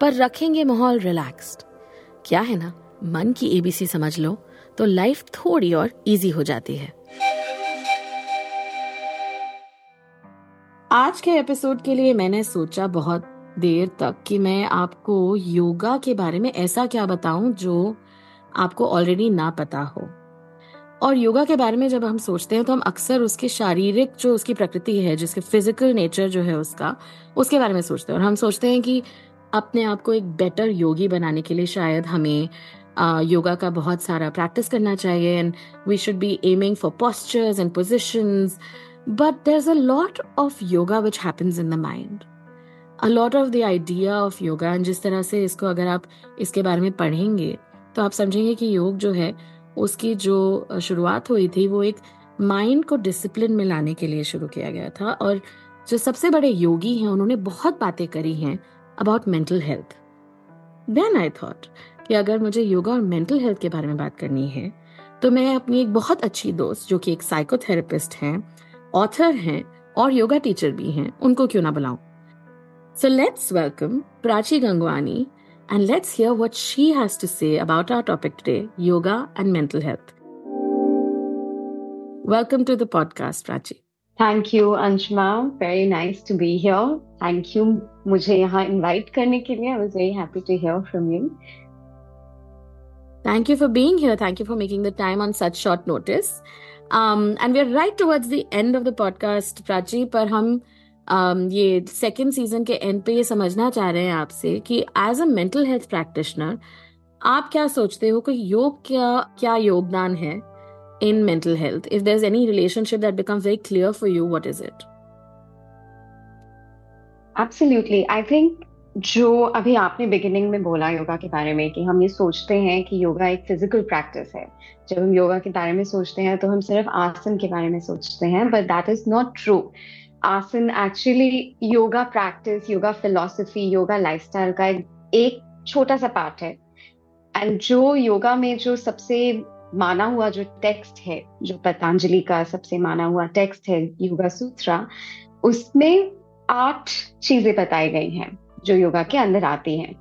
पर रखेंगे माहौल रिलैक्स्ड क्या है ना? मन की एबीसी समझ लो तो लाइफ थोड़ी और इजी हो जाती है। आज के एपिसोड के लिए मैंने सोचा बहुत देर तक कि मैं आपको योगा के बारे में ऐसा क्या बताऊँ जो आपको ऑलरेडी ना पता हो। और योगा के बारे में जब हम सोचते हैं तो हम अक्सर उसके शारीरिक जो उसकी प्रकृति है, जिसके फ़िज़िकल नेचर जो है उसका, उसके बारे में सोचते हैं। और हम सोचते हैं कि अपने आप को एक बेटर योगी बनाने के लिए शायद हमें योगा का बहुत सारा प्रैक्टिस करना चाहिए and we should be aiming for postures and positions but there is a lot of yoga which happens in the mind a lot of the idea of yoga and जिस तरह से इसको अगर आप इसके बारे में पढ़ेंगे तो आप समझेंगे कि योग जो है, उसकी जो शुरुआत हुई थी, वो एक माइंड को डिसिप्लिन में लाने के लिए शुरू किया गया था और जो सबसे बड़े योगी हैं, उन्होंने बहुत बातें करी हैं। About mental health then I thought कि अगर मुझे योगा और मेंटल हेल्थ के बारे में बात करनी है तो मैं अपनी एक बहुत अच्छी दोस्त जो कि एक साइकोथेरेपिस्ट हैं ऑथर हैं और योगा टीचर भी हैं उनको क्यों ना बुलाऊं so let's welcome Prachi Gangwani and let's hear what she has to say about our topic today yoga and mental health. Welcome to the podcast, Prachi. Thank you, Anshma. Very nice to be here. Thank you मुझे यहाँ invite करने के लिए. I was very happy to hear from you. Thank you for being here. Thank you for making the time on such short notice. Um, and we're right towards the end of the podcast, Prachi, पर हम um, ये second season के and पे ये समझना चाह रहे हैं आपसे कि as a mental health practitioner आप क्या सोचते हो कि योग क्या क्या योगदान है mental health if there is any relationship that becomes very clear for you what is it absolutely I think जो अभी आपने बिगिनिंग में बोला योगा के बारे में कि हम ये सोचते हैं कि योगा एक फ़िज़िकल प्रैक्टिस है। जब हम योगा के बारे में सोचते हैं तो हम सिर्फ़ आसन के बारे में सोचते हैं but that is not true आसन actually yoga practice yoga philosophy yoga lifestyle का एक छोटा सा पार्ट है। एंड जो योगा में जो सबसे माना हुआ जो टेक्स्ट है, जो पतंजलि का सबसे माना हुआ टेक्स्ट है, योगा सूत्रा, उसमें आठ चीज़ें बताई गई हैं, जो योगा के अंदर आती हैं।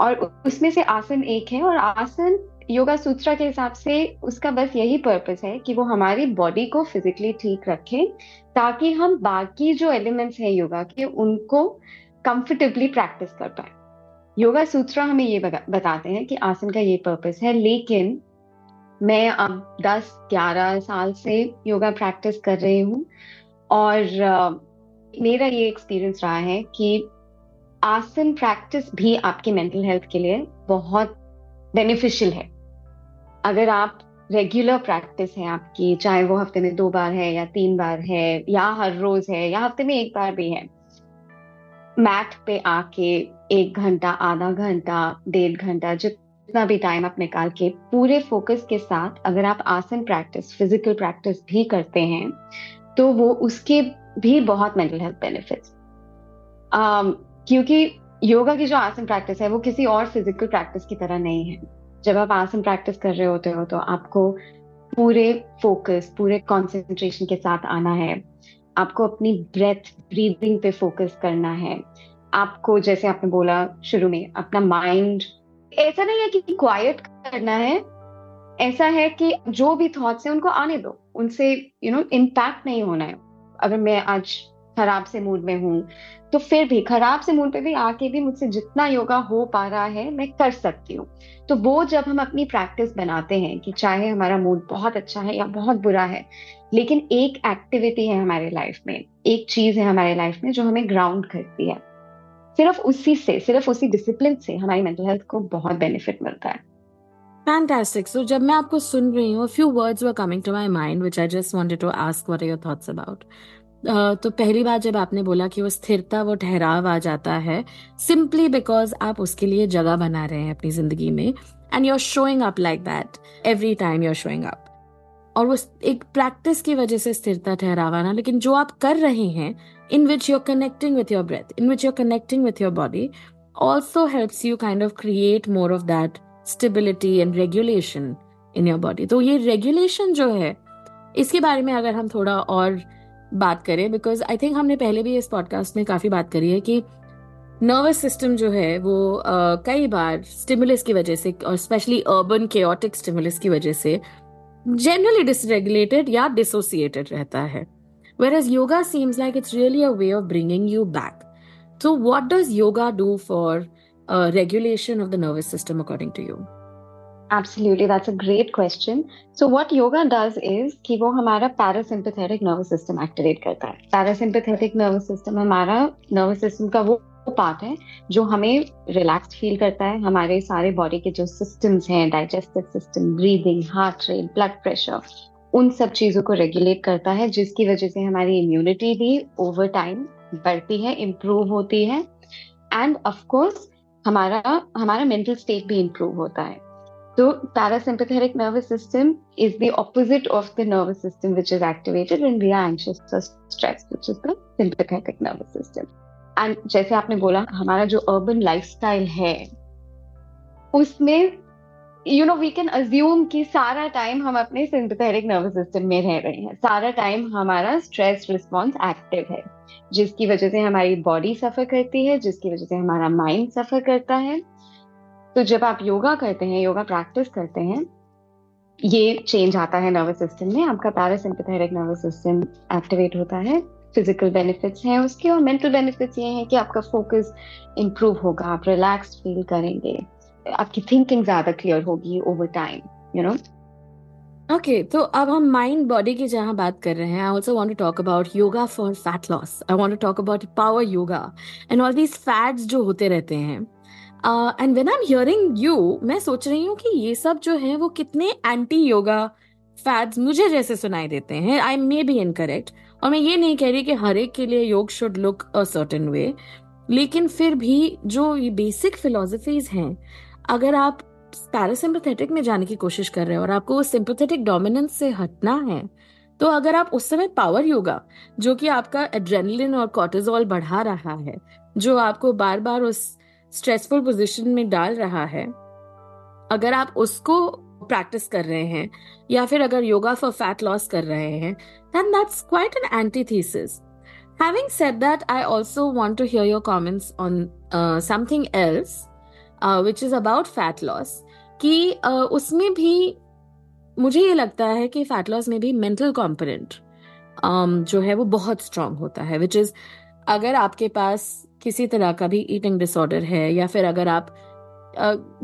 और उसमें से आसन एक है और आसन योगा सूत्रा के हिसाब से उसका बस यही पर्पस है कि वो हमारी बॉडी को फिजिकली ठीक रखे, ताकि हम बाकी जो एलिमेंट्स हैं योगा के, उनको कंफर्टेबली प्रैक्टिस कर पाए। योगा सूत्रा हमें ये बताते हैं कि आसन का ये पर्पस है, लेकिन मैं अब 10-11 साल से योगा प्रैक्टिस कर रही हूँ और मेरा ये एक्सपीरियंस रहा है कि आसन प्रैक्टिस भी आपकी मेंटल हेल्थ के लिए बहुत बेनिफिशियल है। अगर आप रेगुलर प्रैक्टिस है आपकी, चाहे वो हफ़्ते में दो बार है या तीन बार है या हर रोज है या हफ़्ते में एक बार भी है मैट पे आके एक घंटा, आधा घंटा, डेढ़ घंटा जितना भी टाइम आप निकाल के पूरे फोकस के साथ अगर आप आसन प्रैक्टिस फ़िज़िकल प्रैक्टिस भी करते हैं तो वो उसके भी बहुत मेंटल हेल्थ बेनिफिट्स क्योंकि योगा की जो आसन प्रैक्टिस है, वो किसी और फ़िज़िकल प्रैक्टिस की तरह नहीं है. जब आप आसन प्रैक्टिस कर रहे होते हो तो आपको पूरे फोकस पूरे कंसंट्रेशन के साथ आना है. आपको अपनी ब्रेथ ब्रीदिंग पे फोकस करना है. आपको, जैसे आपने बोला शुरू में, अपना माइंड ऐसा नहीं है कि क्वाइट करना है। ऐसा है कि जो भी थॉट्स हैं उनको आने दो। उनसे यू नो इम्पैक्ट नहीं होना है। अगर मैं आज खराब से मूड में हूँ तो फिर भी खराब से मूड पे भी आके भी मुझसे जितना योगा हो पा रहा है, मैं कर सकती हूँ। तो वो जब हम अपनी प्रैक्टिस बनाते हैं कि चाहे हमारा मूड बहुत अच्छा है या बहुत बुरा है, लेकिन एक एक्टिविटी है हमारे लाइफ में, एक चीज़ है हमारे लाइफ में जो हमें ग्राउंड करती है। सिर्फ़ उसी से सिर्फ़ उसी डिसिप्लिन से हमारी मेंटल हेल्थ को बहुत बेनिफिट मिलता है Fantastic. So जब मैं आपको सुन रही हूँ, few words were coming to my mind, which I just wanted to ask what are your thoughts about. तो पहली बार जब आपने बोला कि वो स्थिरता वो ठहराव आ जाता है सिंपली बिकॉज़ आप उसके लिए जगह बना रहे हैं अपनी ज़िंदगी में and you are showing up like that every time you are showing up और वो एक प्रैक्टिस की वजह से स्थिरता ठहराव आना लेकिन जो आप कर रहे हैं in which you are connecting with your breath in which you are connecting with your body also helps you kind of create more of that stability and regulation in your body तो ये regulation जो है इसके बारे में अगर हम थोड़ा और बात करें बिकॉज़ आई थिंक हमने पहले भी इस पॉडकास्ट में काफ़ी बात करी है कि नर्वस सिस्टम जो है वो uh, कई बार स्टिमुलस की वजह से और स्पेशली अर्बन केओटिक स्टिमुलस की वजह से जनरली डिसरेगुलेटेड या डिसोसिएटेड रहता है as yoga seems like it's really a way of bringing you back So, what does yoga do for uh, regulation of the nervous system, according to you? Absolutely, that's a great question. So, what yoga does is कि वो हमारा parasympathetic nervous system activate करता है. Parasympathetic nervous system हमारा nervous system का वो part है जो हमें रिलैक्स फील करता है। हमारे सारे बॉडी के जो सिस्टम्स हैं digestive system breathing heart rate blood pressure उन सब चीज़ों को रेगुलेट करता है, जिसकी वजह से हमारी इम्यूनिटी भी ओवर टाइम बढ़ती है इम्प्रूव होती है। एंड ऑफकोर्स हमारा हमारा मेंटल स्टेट भी इम्प्रूव होता है। तो parasympathetic nervous system is the opposite of the nervous system which is activated when we are anxious stress which is the sympathetic nervous system and जैसे आपने बोला, हमारा जो अर्बन लाइफस्टाइल है, उसमें you know we can assume कि सारा time हम अपने सिंपथेटिक नर्वस सिस्टम में रह रहे हैं। सारा टाइम हमारा स्ट्रेस रिस्पॉन्स एक्टिव है, जिसकी वजह से हमारी बॉडी सफ़र करती है, जिसकी वजह से हमारा माइंड सफ़र करता है। तो जब आप योगा करते हैं योगा प्रैक्टिस करते हैं, ये चेंज आता है नर्वस सिस्टम में, आपका पैरासिम्पथेटिक नर्वस सिस्टम एक्टिवेट होता है। फ़िज़िकल बेनिफिट्स हैं, उसके और मेंटल बेनिफिट्स ये हैं कि आपका फोकस इंप्रूव होगा, आप रिलैक्स फील करेंगे, आपकी थिंकिंग ज़्यादा क्लियर होगी over time you know okay तो अब हम माइंड बॉडी की जहाँ बात कर रहे हैं I also want to talk about yoga for fat loss I want to talk about power yoga and all these fats जो होते रहते हैं. And when I am hearing you मैं सोच रही हूँ कि ये सब जो है, वो कितने एंटी योगा फैट्स मुझे जैसे सुनाई देते हैं. आई मे बी इनकरेक्ट और मैं ये नहीं कह रही कि हर एक के लिए yoga should look a certain way लेकिन फिर भी जो ये बेसिक फिलोसफीज हैं, अगर आप पैरासिम्पथेटिक में जाने की कोशिश कर रहे हैं और आपको वो सिंपथेटिक डोमिनेंस से हटना है तो अगर आप उस समय पावर योगा जो कि आपका एड्रेनलिन और कॉर्टिजोल बढ़ा रहा है, जो आपको बार बार उस स्ट्रेसफुल पोजीशन में डाल रहा है, अगर आप उसको प्रैक्टिस कर रहे हैं या फिर अगर योगा फॉर फैट लॉस कर रहे हैं then that's quite an antithesis Having said that, I also want to hear your comments on uh, something else is about fat loss कि uh, उसमें भी मुझे ये लगता है कि फैट लॉस में भी मेंटल कॉम्पोनेंट um, जो है वो बहुत स्ट्रांग होता है विच इज़ अगर आपके पास किसी तरह का भी ईटिंग डिसऑर्डर है या फिर अगर आप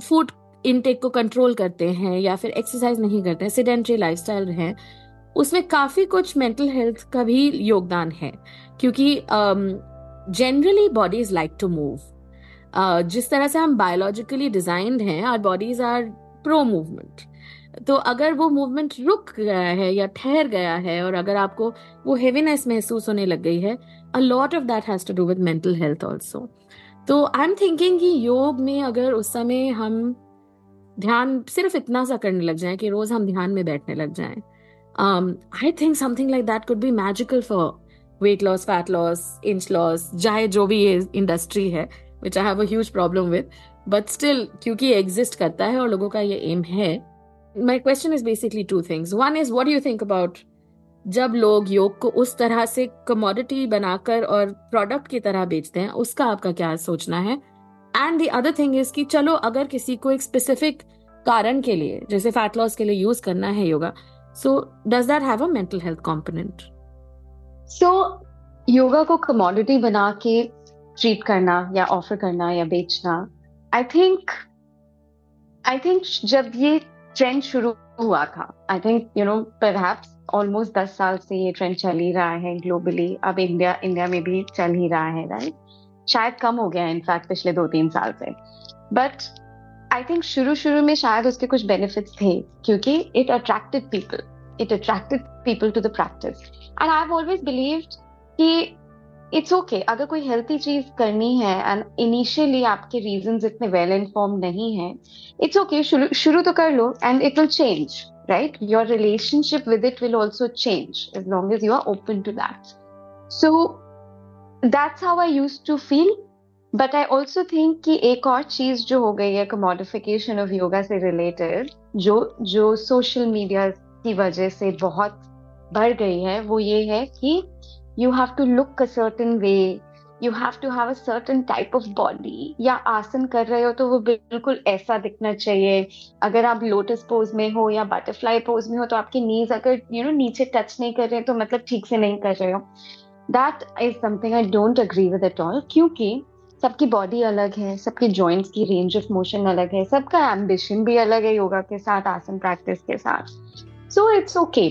फ़ूड uh, इनटेक को कंट्रोल करते हैं या फिर एक्सरसाइज नहीं करते हैं सिडेंट्री लाइफ स्टाइल है, उसमें काफ़ी कुछ मेंटल हेल्थ का भी योगदान है। क्योंकि generally body is like to move जिस तरह से हम बायोलॉजिकली डिजाइंड हैं our bodies are pro movement तो अगर वो मूवमेंट रुक गया है या ठहर गया है और अगर आपको वो हेवीनेस महसूस होने लग गई है a lot of that has to do with mental health also तो आई एम थिंकिंग कि योग में अगर उस समय हम ध्यान सिर्फ़ इतना सा करने लग जाए कि रोज हम ध्यान में बैठने लग जाए। I think something like that could be magical for weight loss fat loss inch loss चाहे जो भी ये इंडस्ट्री है which I have huge problem with but still क्योंकि एग्जिस्ट करता है और लोगों का ये एम है my question is basically two things one is what you think about जब लोग योग को उस तरह से कमोडिटी बनाकर और प्रोडक्ट की तरह बेचते हैं, उसका आपका क्या सोचना है? And the other thing is कि चलो, अगर किसी को एक स्पेसिफिक कारण के लिए, जैसे फैट लॉस के लिए यूज़ करना है yoga so does that have a mental health component so yoga को कमोडिटी बना के ट्रीट करना या ऑफ़र करना या बेचना आई थिंक आई थिंक जब ये ट्रेंड शुरू हुआ था आई थिंक यू नो पर ऑलमोस्ट दस साल से ये ट्रेंड चल ही रहा है ग्लोबली अब इंडिया इंडिया में भी चल ही रहा है राइट शायद कम हो गया है इनफैक्ट पिछले दो तीन साल से। बट आई थिंक शुरू शुरू में शायद उसके कुछ बेनिफिट्स थे क्योंकि it attracted people it attracted people to the practice and I have always believed कि इट्स ओके okay, अगर कोई हेल्थी चीज़ करनी है एंड इनिशियली आपके रीजंस इतने वेल इन्फॉर्म नहीं है इट्स ओके okay, शुरू तो कर लो and it will change right your relationship with it will also change as long as you are open to that so that's how I use to feel but I also think कि एक और चीज़ जो हो गई है commodification of yoga से related जो जो सोशल मीडिया की वजह से बहुत बढ़ गई है वो ये है कि you have to look a certain way. You have to have a certain type of body या आसन कर रहे हो तो वो बिल्कुल ऐसा दिखना चाहिए। अगर आप लोटस पोज में हो या बटरफ्लाई पोज में हो तो आपकी नीज अगर यू you नो know, नीचे टच नहीं कर रहे तो मतलब ठीक से नहीं कर रहे हो। That is something I don't agree with it all क्योंकि सबकी बॉडी अलग है, सबकी जॉइंट्स की रेंज ऑफ़ मोशन अलग है, सबका एम्बिशन भी अलग है योगा के साथ आसन प्रैक्टिस के साथ। So it's okay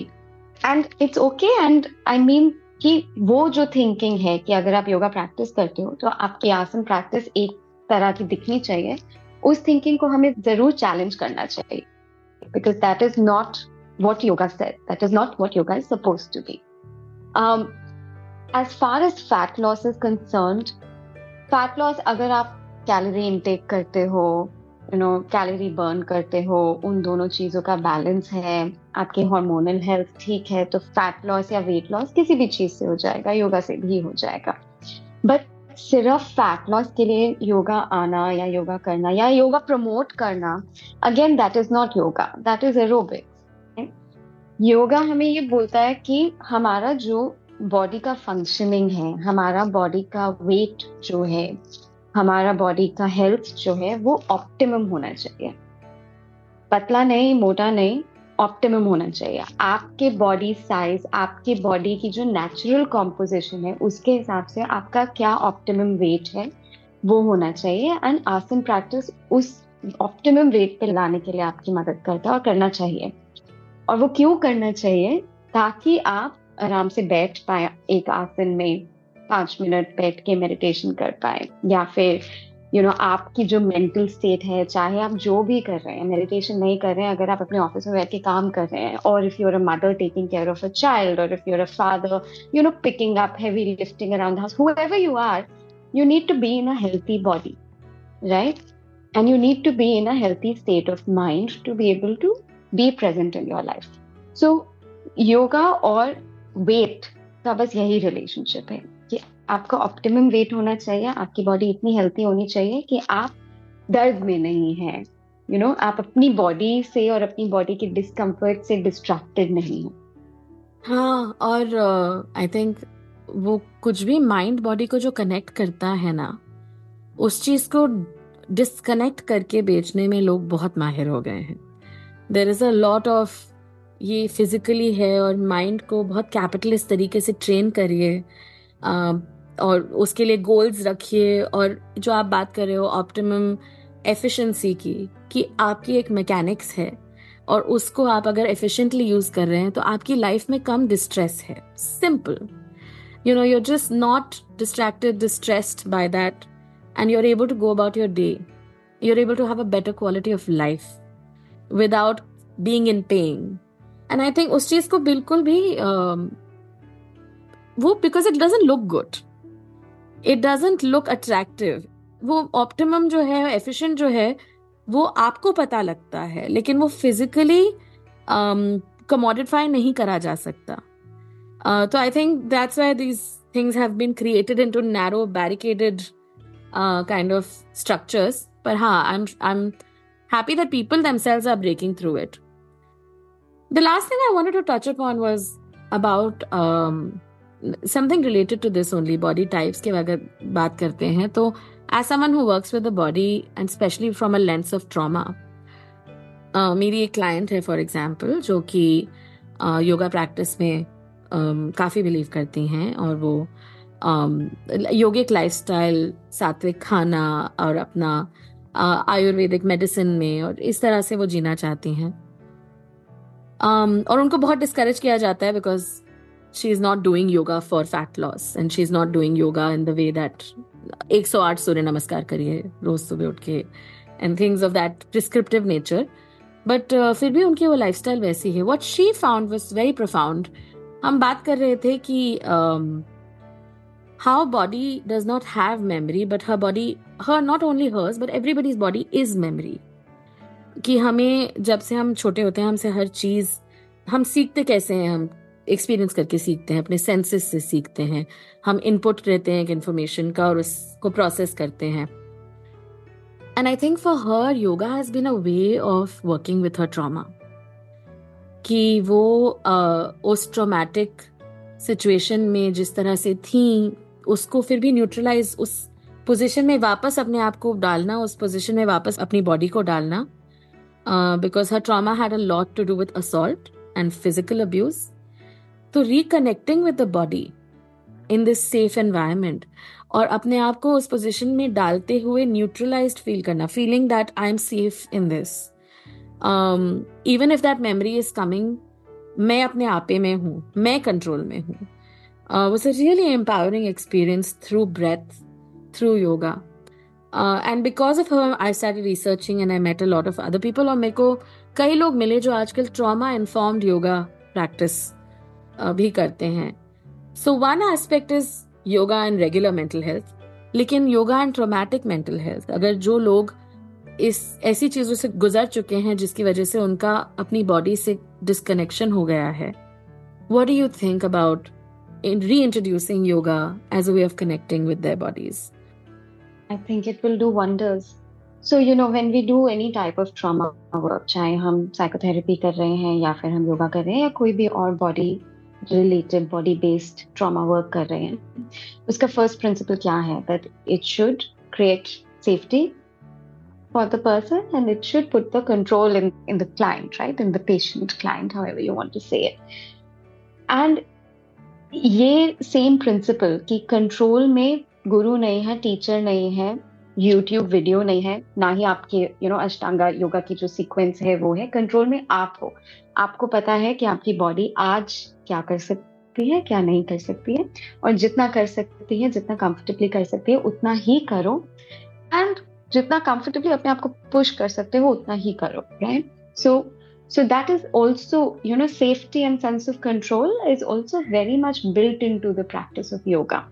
and it's okay and I mean कि वो जो थिंकिंग है कि अगर आप योगा प्रैक्टिस करते हो तो आपकी आसन प्रैक्टिस एक तरह की दिखनी चाहिए। उस थिंकिंग को हमें ज़रूर चैलेंज करना चाहिए। Because that is not what yoga set That is not what yoga is suppose to be. Um, far as fat loss is concern fat loss अगर आप कैलोरी इनटेक करते हो यू नो कैलोरी बर्न करते हो उन दोनों चीज़ों का बैलेंस है आपके हार्मोनल हेल्थ ठीक है तो फैट लॉस या वेट लॉस किसी भी चीज़ से हो जाएगा योगा से भी हो जाएगा। बट सिर्फ़ फैट लॉस के लिए योगा आना या योगा करना या योगा प्रमोट करना again that is not yoga that is aerobics yoga हमें ये बोलता है कि हमारा जो बॉडी का फंक्शनिंग है, हमारा बॉडी का वेट जो है, हमारा बॉडी का हेल्थ जो है, वो ऑप्टिमम होना चाहिए। पतला नहीं, मोटा नहीं ऑप्टिमम होना चाहिए। आपके बॉडी साइज़ आपके बॉडी की जो नेचुरल कॉम्पोजिशन है, उसके हिसाब से आपका क्या ऑप्टिमम वेट है, वो होना चाहिए। एंड आसन प्रैक्टिस उस ऑप्टिमम वेट पे लाने के लिए आपकी मदद करता है और करना चाहिए। और वो क्यों करना चाहिए? ताकि आप आराम से बैठ पाए एक आसन में पाँच मिनट बैठ के मेडिटेशन कर पाए या फिर यू you नो know, आपकी जो मेंटल स्टेट है चाहे आप जो भी कर रहे हैं मेडिटेशन नहीं कर रहे हैं अगर आप अपने ऑफ़िस में बैठ के काम कर रहे हैं और if you're a mother taking care of a child और if you're a father you know picking up heavy lifting around house whoever you are you need to be in a healthy body right? And you need to be in a healthy state of mind to be able to be present in your life. So yoga और weight का बस यही relationship है कि आपका optimum wait होना चाहिए आपकी बॉडी इतनी हेल्थी होनी चाहिए कि आप दर्द में नहीं है। यू नो आप अपनी बॉडी से और अपनी बॉडी के डिस्कम्फर्ट से डिस्ट्रैक्टेड नहीं हो। हाँ और आई uh, थिंक वो कुछ भी माइंड बॉडी को जो कनेक्ट करता है ना उस चीज़ को डिस्कनेक्ट करके बेचने में लोग बहुत माहिर हो गए हैं। There is a lot of ये फिजिकली है और माइंड को बहुत कैपिटलिस्ट तरीके से ट्रेन करिए और उसके लिए गोल्स रखिए और जो आप बात कर रहे हो ऑप्टिमम एफिशिएंसी की, कि आपकी एक मैकेनिक्स है और उसको आप अगर एफिशिएंटली यूज़ कर रहे हैं तो आपकी लाइफ में कम डिस्ट्रेस है। Simple you know you're just not distracted distressed by that and you are able to go about your day you are able to have a better quality of life without being in pain and I think उस चीज़ को बिल्कुल भी uh, वो because it doesn't look good it doesn't look attractive वो optimum जो है efficient जो है वो आपको पता लगता है लेकिन वो फिजिकली कमोडिफाई um, नहीं करा जा सकता. Uh, तो I think that's why these things have been created into narrow barricaded kind of structures पर हाँ I am I am happy that people themselves are breaking through it. The last thing I wanted to touch upon was about um, something related to this only body types के अगर बात करते हैं तो as someone who works with the body and especially from a lens of trauma मेरी एक client है for example जो कि योगा uh, प्रैक्टिस में um, काफ़ी बिलीव करती हैं और वो um, योगिक लाइफस्टाइल सात्विक खाना और अपना uh, आयुर्वेदिक मेडिसिन में और इस तरह से वो जीना चाहती हैं। um, और उनको बहुत डिस्करेज किया जाता है because she is not doing yoga for fat loss and she is not doing yoga in the way that एक सौ आठ सूर्य नमस्कार करिए रोज सुबह उठ के and things of that prescriptive nature but फिर भी उनकी वो लाइफ स्टाइल वैसी है. What she found was very profound हम बात कर रहे थे कि how body does not have memory but her body her not only hers but everybody's body is memory कि हमें जब से हम छोटे होते हैं, हमसे हर चीज़, हम सीखते कैसे हैं, हम एक्सपीरियंस करके सीखते हैं, अपने सेंसेस से सीखते हैं, हम इनपुट रहते हैं एक इन्फॉर्मेशन का और उसको प्रोसेस करते हैं। And I think for her yoga has been a way of working with her trauma कि वो उस ट्रोमैटिक सिचुएशन में जिस तरह से थी, उसको फिर भी न्यूट्रलाइज उस पोजीशन में वापस अपने आप को डालना, उस पोजीशन में वापस अपनी बॉडी को डालना because her trauma had a lot to do with assault and physical abuse तो reconnecting with the body in this safe environment और अपने आप को उस पोजिशन में डालते हुए न्यूट्रलाइज फील करना feeling that I am safe in this even if that memory is coming मैं अपने आपे में हूँ, मैं कंट्रोल में हूँ। Was a really empowering experience through breath through yoga and because of I start researching and I met a lot of other people और मेरे को कई लोग मिले जो आजकल ट्रामा इन्फॉर्म्ड योगा प्रैक्टिस भी करते हैं। So one aspect is yoga and regular mental health लेकिन yoga and traumatic mental health अगर जो लोग इस, ऐसी चीज़ों से गुजर चुके हैं जिसकी वजह से उनका अपनी बॉडी से डिस्कनेक्शन हो गया है। What do you think about reintroducing yoga as a way of connecting with their bodies? I think it will do wonders. So, you know, when we do any type of trauma work, चाहे हम psychotherapy कर रहे हैं या फिर हम योगा कर रहे हैं या कोई भी और body related body based trauma work कर रहे हैं उसका first principle क्या है that it should create safety for the person and it should put the control in, in the client, right? In the patient, client, however you want to say it. And ये same principle कि control में गुरु नहीं है teacher नहीं है YouTube video नहीं है, ना ही आपके यू नो अष्टांगा योगा की जो सीक्वेंस है वो है कंट्रोल में आप हो। आपको पता है कि आपकी बॉडी आज क्या कर सकती है, क्या नहीं कर सकती है, और जितना कर सकती है, जितना कंफर्टेबली कर सकती है, उतना ही करो। एंड जितना कंफर्टेबली अपने आप को पुश कर सकते हो, उतना ही करो right so so that is also, you know, safety and sense of control is also very much built into the practice of yoga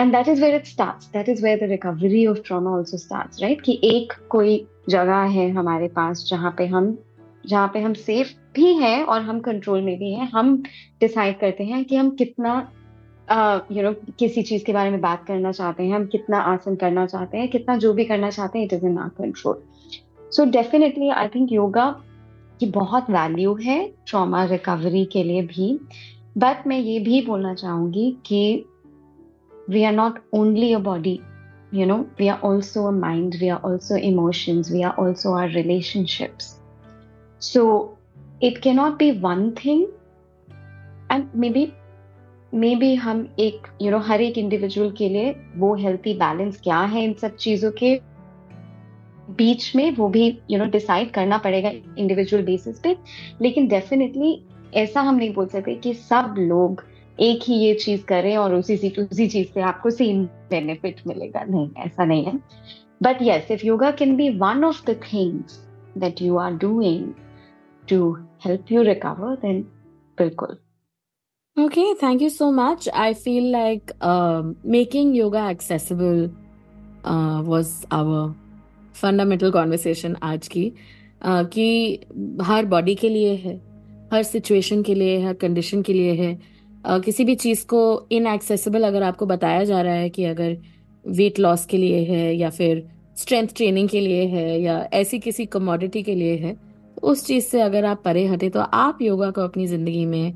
and that is where it starts. That is where the recovery of trauma also starts right कि एक कोई जगह है हमारे पास जहाँ पे हम जहाँ पे हम सेफ़ भी हैं और हम कंट्रोल में भी हैं। हम डिसाइड करते हैं कि हम कितना you uh, know you know, किसी चीज़ के बारे में बात करना चाहते हैं हम कितना आसन करना चाहते हैं कितना जो भी करना चाहते हैं it is in our control so definitely I think yoga की बहुत वैल्यू है ट्रॉमा रिकवरी के लिए भी। बट मैं ये भी बोलना चाहूँगी कि we are not only a body you know we are also a mind we are also emotions we are also our relationships. So it cannot be one thing and maybe हम एक you you know, हर एक individual के लिए वो healthy balance क्या है इन सब चीज़ों के बीच में वो भी यू नो डिसाइड करना पड़ेगा इंडिविजुअल बेसिस पे। लेकिन डेफिनेटली ऐसा हम नहीं बोल सकते कि सब लोग एक ही ये चीज़ करें और उसी सी उसी चीज़ से आपको सेम बेनिफिट मिलेगा। नहीं ऐसा नहीं है। But yes if yoga can be one of the things that you are doing to help you recover then बिल्कुल। You so much. I feel like uh, making yoga accessible uh, was our fundamental conversation आज की। आ, कि हर body के लिए है हर situation के लिए हर condition के लिए है। किसी भी चीज़ को इनएक्सेसिबल अगर आपको बताया जा रहा है कि अगर वेट लॉस के लिए है या फिर स्ट्रेंथ ट्रेनिंग के लिए है या ऐसी किसी कमोडिटी के लिए है तो उस चीज़ से अगर आप परे हटे तो आप योगा को अपनी ज़िंदगी में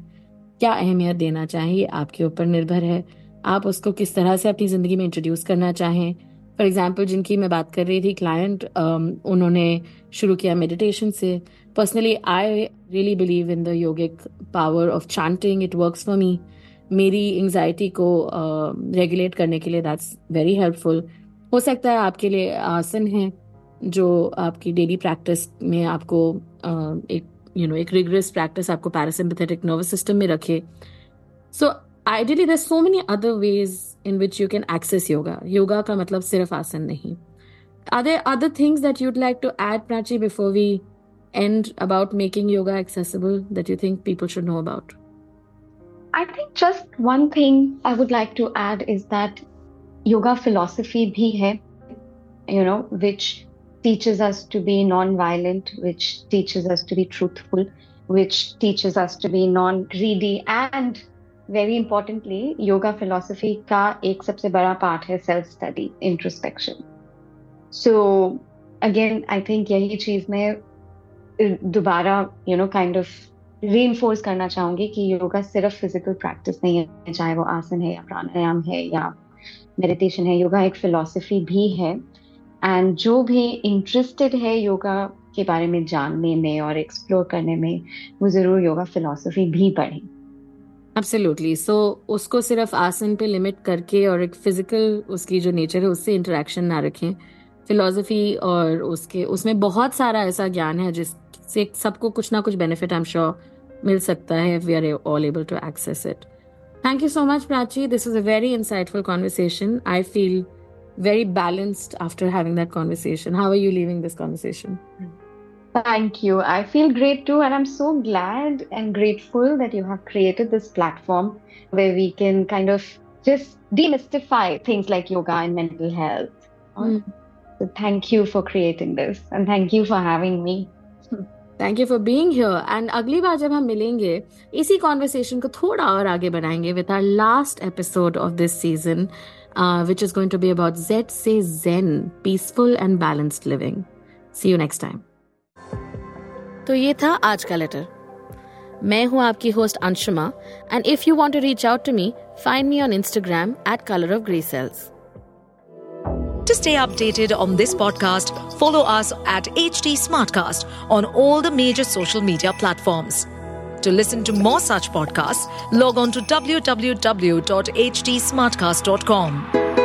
क्या अहमियत देना चाहिए आपके ऊपर निर्भर है। आप उसको किस तरह से अपनी ज़िंदगी में इंट्रोड्यूस करना चाहें फॉर एग्ज़ाम्पल जिनकी मैं बात कर रही थी क्लाइंट um, उन्होंने शुरू किया मेडिटेशन से। Personally I really believe in the yogic power of chanting it works for me मेरी एंगजाइटी को रेगुलेट uh, करने के लिए दैट्स वेरी हेल्पफुल हो सकता है आपके लिए आसन है जो आपकी डेली प्रैक्टिस में आपको uh, एक यू नो एक रिगरस प्रैक्टिस आपको पैरासिम्पथेटिक नर्वस सिस्टम में रखे। So ideally there so many other ways in which you can access yoga. Yoga ka matlab sirf asan nahi. Are there other things that you'd like to add, Prachi, before we end about making yoga accessible that you think people should know about? I think just one thing I would like to add is that yoga philosophy bhi hai, you know, which teaches us to be non-violent, which teaches us to be truthful, which teaches us to be non-greedy and very importantly yoga philosophy का एक सबसे बड़ा part है self study introspection. So again I think यही चीज़ मैं दोबारा you know kind of reinforce करना चाहूँगी कि योगा सिर्फ़ फ़िज़िकल प्रैक्टिस नहीं है चाहे वो आसन है या प्राणायाम है या मेडिटेशन है योगा एक फिलोसफी भी है एंड जो भी इंटरेस्टेड है योगा के बारे में जानने में और एक्सप्लोर करने में वो ज़रूर योगा फिलोसफी भी पढ़े एब्सोल्युटली सो so, उसको सिर्फ़ आसन पे लिमिट करके और एक फ़िज़िकल उसकी जो नेचर है उससे इंटरेक्शन ना रखें। फिलोसफी और उसके उसमें बहुत सारा ऐसा ज्ञान है जिससे सबको कुछ ना कुछ बेनिफिट आई एम श्योर मिल सकता है we are all able to access it thank you so much Prachi this is a very insightful conversation I feel very balanced after having that conversation. How are you leaving this conversation? Thank you. I feel great too. And I'm so glad and grateful that you have created this platform where we can kind of just demystify things like yoga and mental health. Mm. So thank you for creating this and thank you for having me. Thank you for being here and अगली बार जब हम मिलेंगे इसी conversation को थोड़ा और आगे बढ़ाएंगे with our last episode of this season which is going to be about Z से zen peaceful and balanced living see you next time तो ये था आज का लेटर मैं हूँ आपकी host Anshuma and if you want to reach out to me find me on Instagram at colour of grey cells To stay updated on this podcast, follow us at HT Smartcast on all the major social media platforms. To listen to more such podcasts, log on to www.htsmartcast.com.